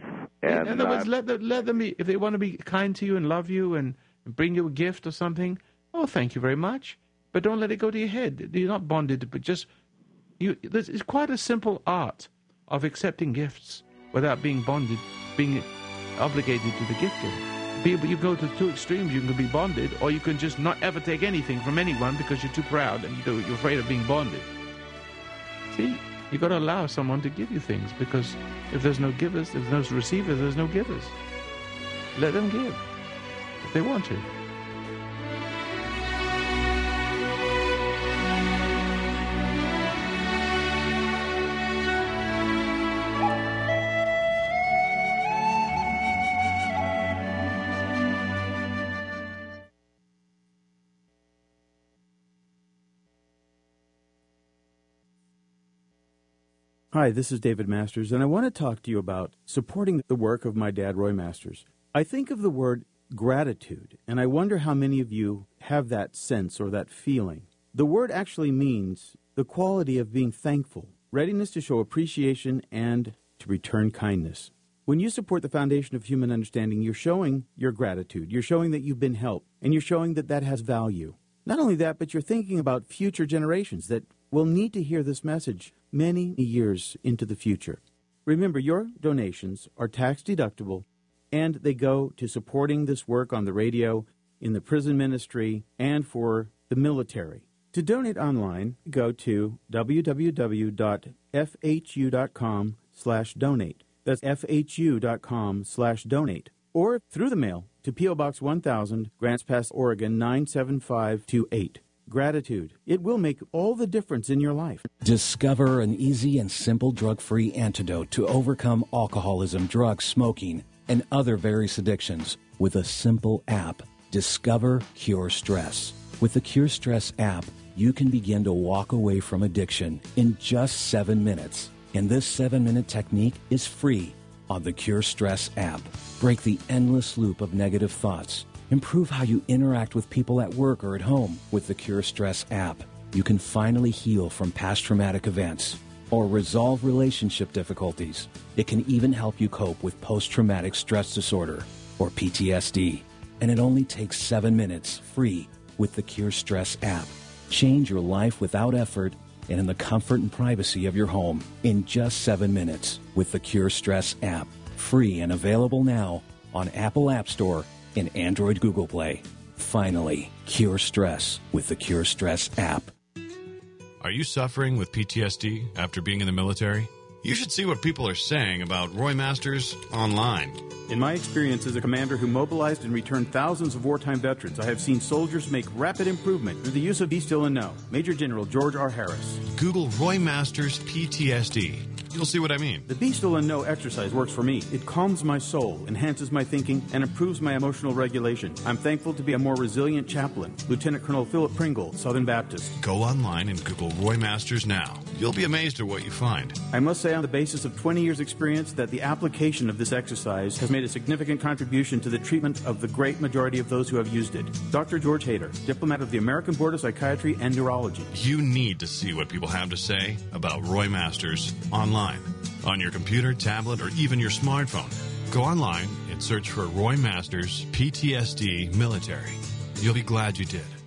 In And other words, let them, let them be. If they want to be kind to you and love you and bring you a gift or something, oh, thank you very much. But don't let it go to your head. You're not bonded, but just you. Is quite a simple art of accepting gifts without being bonded, being obligated to the gift giver. You go to two extremes. You can be bonded, or you can just not ever take anything from anyone because you're too proud and you you're afraid of being bonded. See, you've got to allow someone to give you things because if there's no givers, if there's no receivers, there's no givers. Let them give if they want to. Hi, this is David Masters, and I want to talk to you about supporting the work of my dad, Roy Masters. I think of the word gratitude, and I wonder how many of you have that sense or that feeling. The word actually means the quality of being thankful, readiness to show appreciation, and to return kindness. When you support the foundation of human understanding, you're showing your gratitude. You're showing that you've been helped, and you're showing that that has value. Not only that, but you're thinking about future generations that will need to hear this message many years into the future. Remember, your donations are tax deductible and they go to supporting this work on the radio, in the prison ministry, and for the military. To donate online, go to www.fhu.com slash donate. That's fhu.com slash donate. Or through the mail to P.O. Box 1000, Grants Pass, Oregon 97528. Gratitude. It will make all the difference in your life. Discover an easy and simple drug free antidote to overcome alcoholism, drugs, smoking, and other various addictions with a simple app. Discover Cure Stress. With the Cure Stress app, you can begin to walk away from addiction in just seven minutes. And this seven minute technique is free on the Cure Stress app. Break the endless loop of negative thoughts. Improve how you interact with people at work or at home with the Cure Stress app. You can finally heal from past traumatic events or resolve relationship difficulties. It can even help you cope with post traumatic stress disorder or PTSD. And it only takes seven minutes free with the Cure Stress app. Change your life without effort and in the comfort and privacy of your home in just seven minutes with the Cure Stress app. Free and available now on Apple App Store and Android Google Play. Finally, cure stress with the Cure Stress app. Are you suffering with PTSD after being in the military? You should see what people are saying about Roy Masters online. In my experience as a commander who mobilized and returned thousands of wartime veterans, I have seen soldiers make rapid improvement through the use of Be Still and Know. Major General George R. Harris. Google Roy Masters PTSD. You'll see what I mean. The Be Still and Know exercise works for me. It calms my soul, enhances my thinking, and improves my emotional regulation. I'm thankful to be a more resilient chaplain. Lieutenant Colonel Philip Pringle, Southern Baptist. Go online and Google Roy Masters now. You'll be amazed at what you find. I must say, on the basis of 20 years' experience, that the application of this exercise has made a significant contribution to the treatment of the great majority of those who have used it. Dr. George Hader, diplomat of the American Board of Psychiatry and Neurology. You need to see what people have to say about Roy Masters online on your computer, tablet, or even your smartphone. Go online and search for Roy Masters PTSD Military. You'll be glad you did.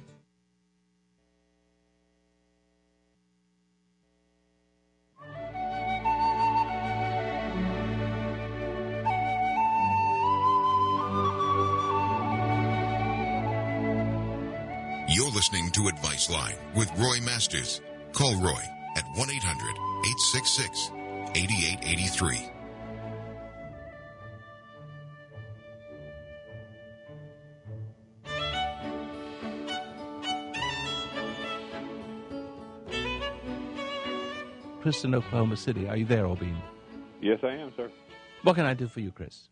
Listening to Advice Line with Roy Masters. Call Roy at 1 800 866 8883. Chris in Oklahoma City. Are you there, Albin? Yes, I am, sir. What can I do for you, Chris?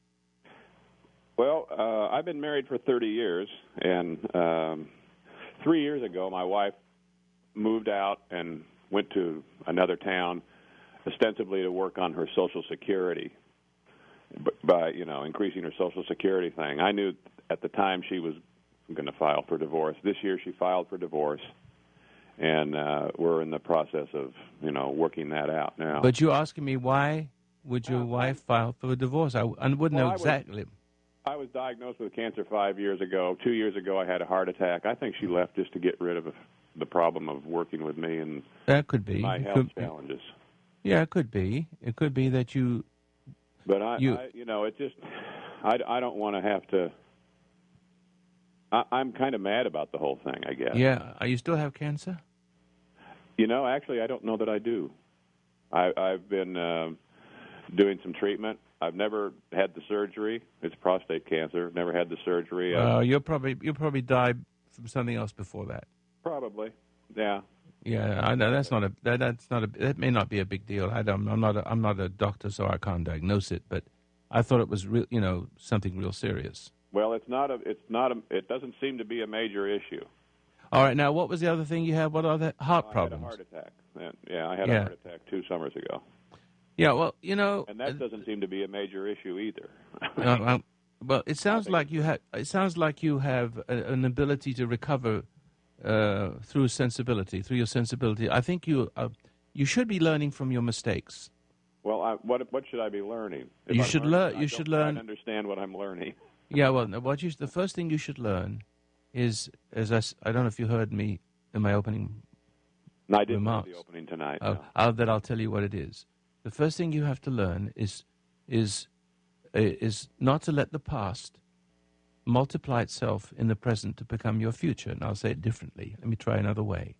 Well, uh, I've been married for 30 years, and um, three years ago, my wife moved out and went to another town, ostensibly to work on her Social Security, b- by you know increasing her Social Security thing. I knew at the time she was going to file for divorce. This year, she filed for divorce, and uh, we're in the process of you know working that out now. But you're asking me why would your wife file for a divorce? I, I wouldn't Well, know I was- exactly. I was diagnosed with cancer five years ago. Two years ago, I had a heart attack. I think she left just to get rid of the problem of working with me and That could be. my health could- challenges. Yeah, it could be. It could be that you. But I, You- I you know, it just, I, I don't want to have to. I, I'm kind of mad about the whole thing. I guess. Yeah. Are you still have cancer? You know, actually, I don't know that I do. I, I've been uh, doing some treatment. I've never had the surgery. It's prostate cancer. Never had the surgery. Uh, Uh, you'll probably you'll probably die from something else before that. probably. Yeah. Yeah, I know that's not a that, that's not a that may not be a big deal. I don't, I'm not a, I'm not a doctor, so I can't diagnose it. But I thought it was real, you know, something real serious. Well, it's not a. It's not a. It doesn't seem to be a major issue. All right, now what was the other thing you had? What other heart I problems? had a heart attack. Yeah, I had Yeah. a heart attack two summers ago, Yeah, well, you know, and that doesn't seem to be a major issue either. uh, uh, well, it sounds like you have. It sounds like you have a, an ability to recover uh, through sensibility, through your sensibility. I think you uh, you should be learning from your mistakes. Well, I, what what should I be learning? If You I'm should learning, learn- you should learn- Understand what I'm learning. Yeah, well, what you the first thing you should learn is, as I, I don't know if you heard me in my opening And I didn't remarks. the opening tonight. Oh, no. I'll, that I'll tell you what it is. The first thing you have to learn is is uh, is not to let the past multiply itself in the present to become your future. And I'll say it differently. Let me try another way.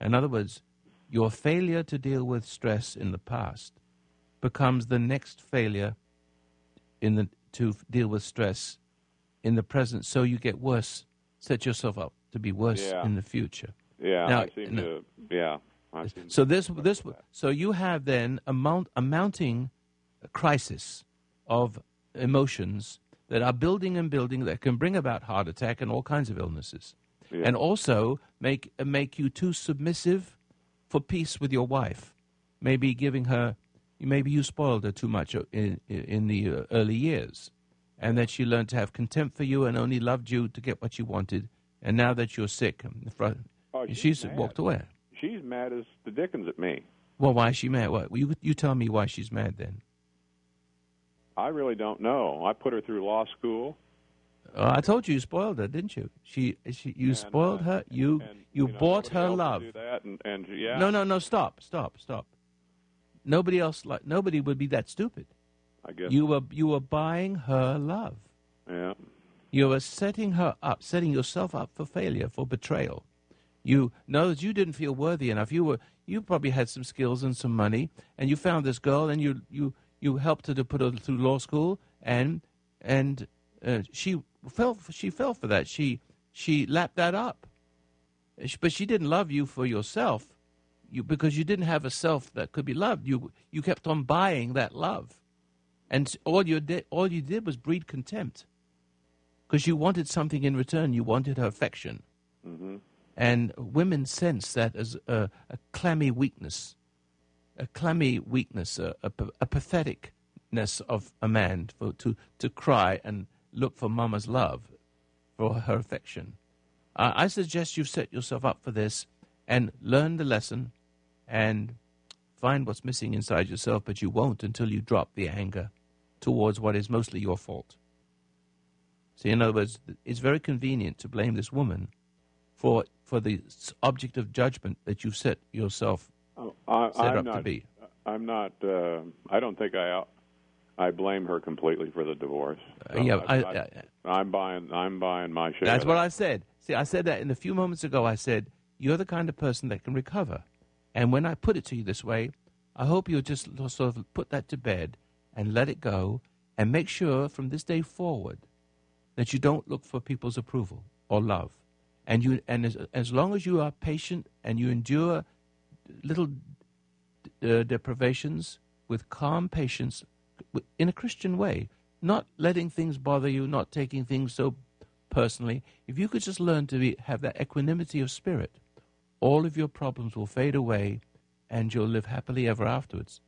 In other words, your failure to deal with stress in the past becomes the next failure in the to deal with stress in the present. So you get worse. Set yourself up to be worse Yeah. in the future. Yeah, Now, I seem to. Yeah, So this this so you have then a mount a mounting crisis of emotions that are building and building that can bring about heart attack and all kinds of illnesses, Yeah. and also make make you too submissive for peace with your wife. Maybe giving her, maybe you spoiled her too much in in the uh, early years, and that she learned to have contempt for you and only loved you to get what you wanted. And now that you're sick, and fr- Oh, she's, she's walked away. She's mad as the dickens at me. Well, why is she mad? What you you tell me why she's mad then? I really don't know. I put her through law school. Oh, I told you you spoiled her, didn't you? She, she you spoiled uh, her. You, you, bought her love. that, and, and yeah. No, no, no. Stop, stop, stop. Nobody else like nobody would be that stupid. I guess. You were you were buying her love. Yeah. You were setting her up, setting yourself up for failure, for betrayal. You know that you didn't feel worthy enough. You were you probably had some skills and some money, and you found this girl, and you you you helped her to put her through law school, and and uh, she fell she fell for that. She she lapped that up, but she didn't love you for yourself, you because you didn't have a self that could be loved. You you kept on buying that love, and all you did all you did was breed contempt because you wanted something in return. You wanted her affection. hmm And women sense that as a, a clammy weakness, a clammy weakness, a, a, a patheticness of a man for, to, to cry and look for mama's love, for her affection. I I suggest you set yourself up for this and learn the lesson and find what's missing inside yourself, but you won't until you drop the anger towards what is mostly your fault. So, in other words, it's very convenient to blame this woman for for the object of judgment that you've set yourself Oh, I, set I'm up not, to be. I'm not. Uh, I don't think I. I blame her completely for the divorce. Uh, yeah, I'm, I- I'm buying. I'm buying my share. That's what that. I said. See, I said that in a few moments ago. I said you're the kind of person that can recover, and when I put it to you this way, I hope you'll just sort of put that to bed and let it go, and make sure from this day forward that you don't look for people's approval or love, and you and as, as long as you are patient and you endure little uh, deprivations with calm patience in a Christian way, not letting things bother you, not taking things so personally. If you could just learn to be, have that equanimity of spirit, all of your problems will fade away and you'll live happily ever afterwards.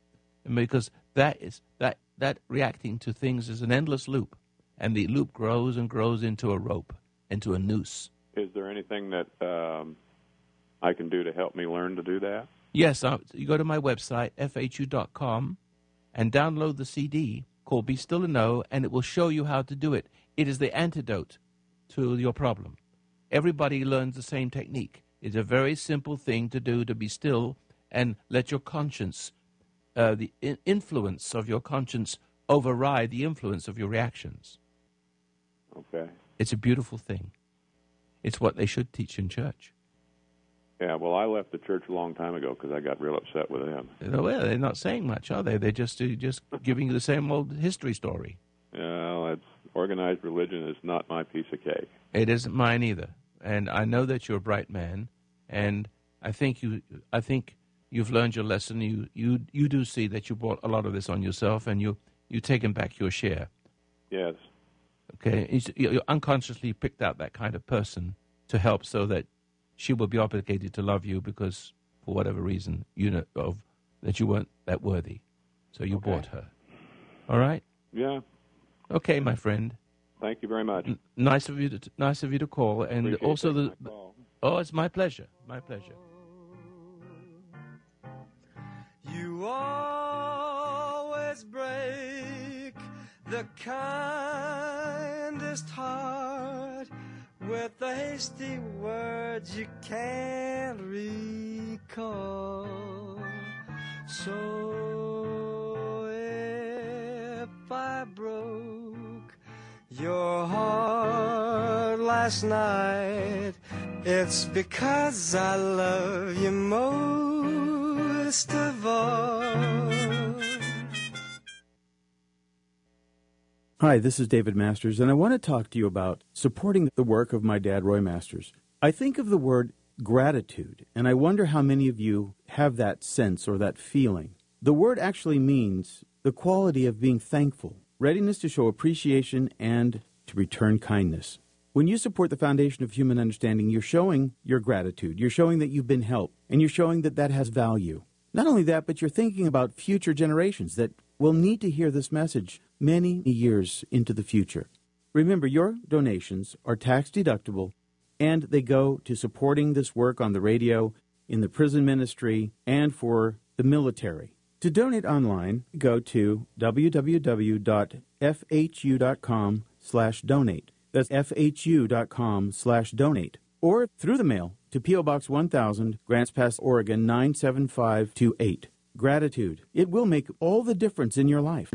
And because that is that that reacting to things is an endless loop, and the loop grows and grows into a rope, into a noose. Is there anything that um, I can do to help me learn to do that? Yes, uh, you go to my website, fhu.com, and download the CD called Be Still and Know, and it will show you how to do it. It is the antidote to your problem. Everybody learns the same technique. It's a very simple thing to do to be still and let your conscience, uh, the in- influence of your conscience, override the influence of your reactions. Okay. It's a beautiful thing. It's what they should teach in church. Yeah. Well, I left the church a long time ago because I got real upset with them. Well, they're not saying much, are they? They're just uh, just giving you the same old history story. Well, it's organized religion is not my piece of cake. It isn't mine either. And I know that you're a bright man, and I think you I think you've learned your lesson. You you you do see that you brought a lot of this on yourself, and you you taken back your share. Yes. Okay, It's- you you unconsciously picked out that kind of person to help, so that she will be obligated to love you because for whatever reason you know of that you weren't that worthy, so you bought her. All right. Yeah. Okay, my friend. Thank you very much. N- nice of you to nice of you to call, and Appreciate also the. call. Oh, it's my pleasure. My pleasure. You always break the kindest heart with the hasty words you can't recall. So if I broke your heart last night, it's because I love you most of all. Hi, this is David Masters, and I want to talk to you about supporting the work of my dad, Roy Masters. I think of the word gratitude, and I wonder how many of you have that sense or that feeling. The word actually means the quality of being thankful, readiness to show appreciation, and to return kindness. When you support the foundation of human understanding, you're showing your gratitude. You're showing that you've been helped, and you're showing that that has value. Not only that, but you're thinking about future generations that will need to hear this message many years into the future. Remember, your donations are tax deductible and they go to supporting this work on the radio, in the prison ministry, and for the military. To donate online, go to www.fhu.com slash donate. That's fhu.com slash donate. Or through the mail to P.O. Box 1000, Grants Pass, Oregon 97528. Gratitude. It will make all the difference in your life.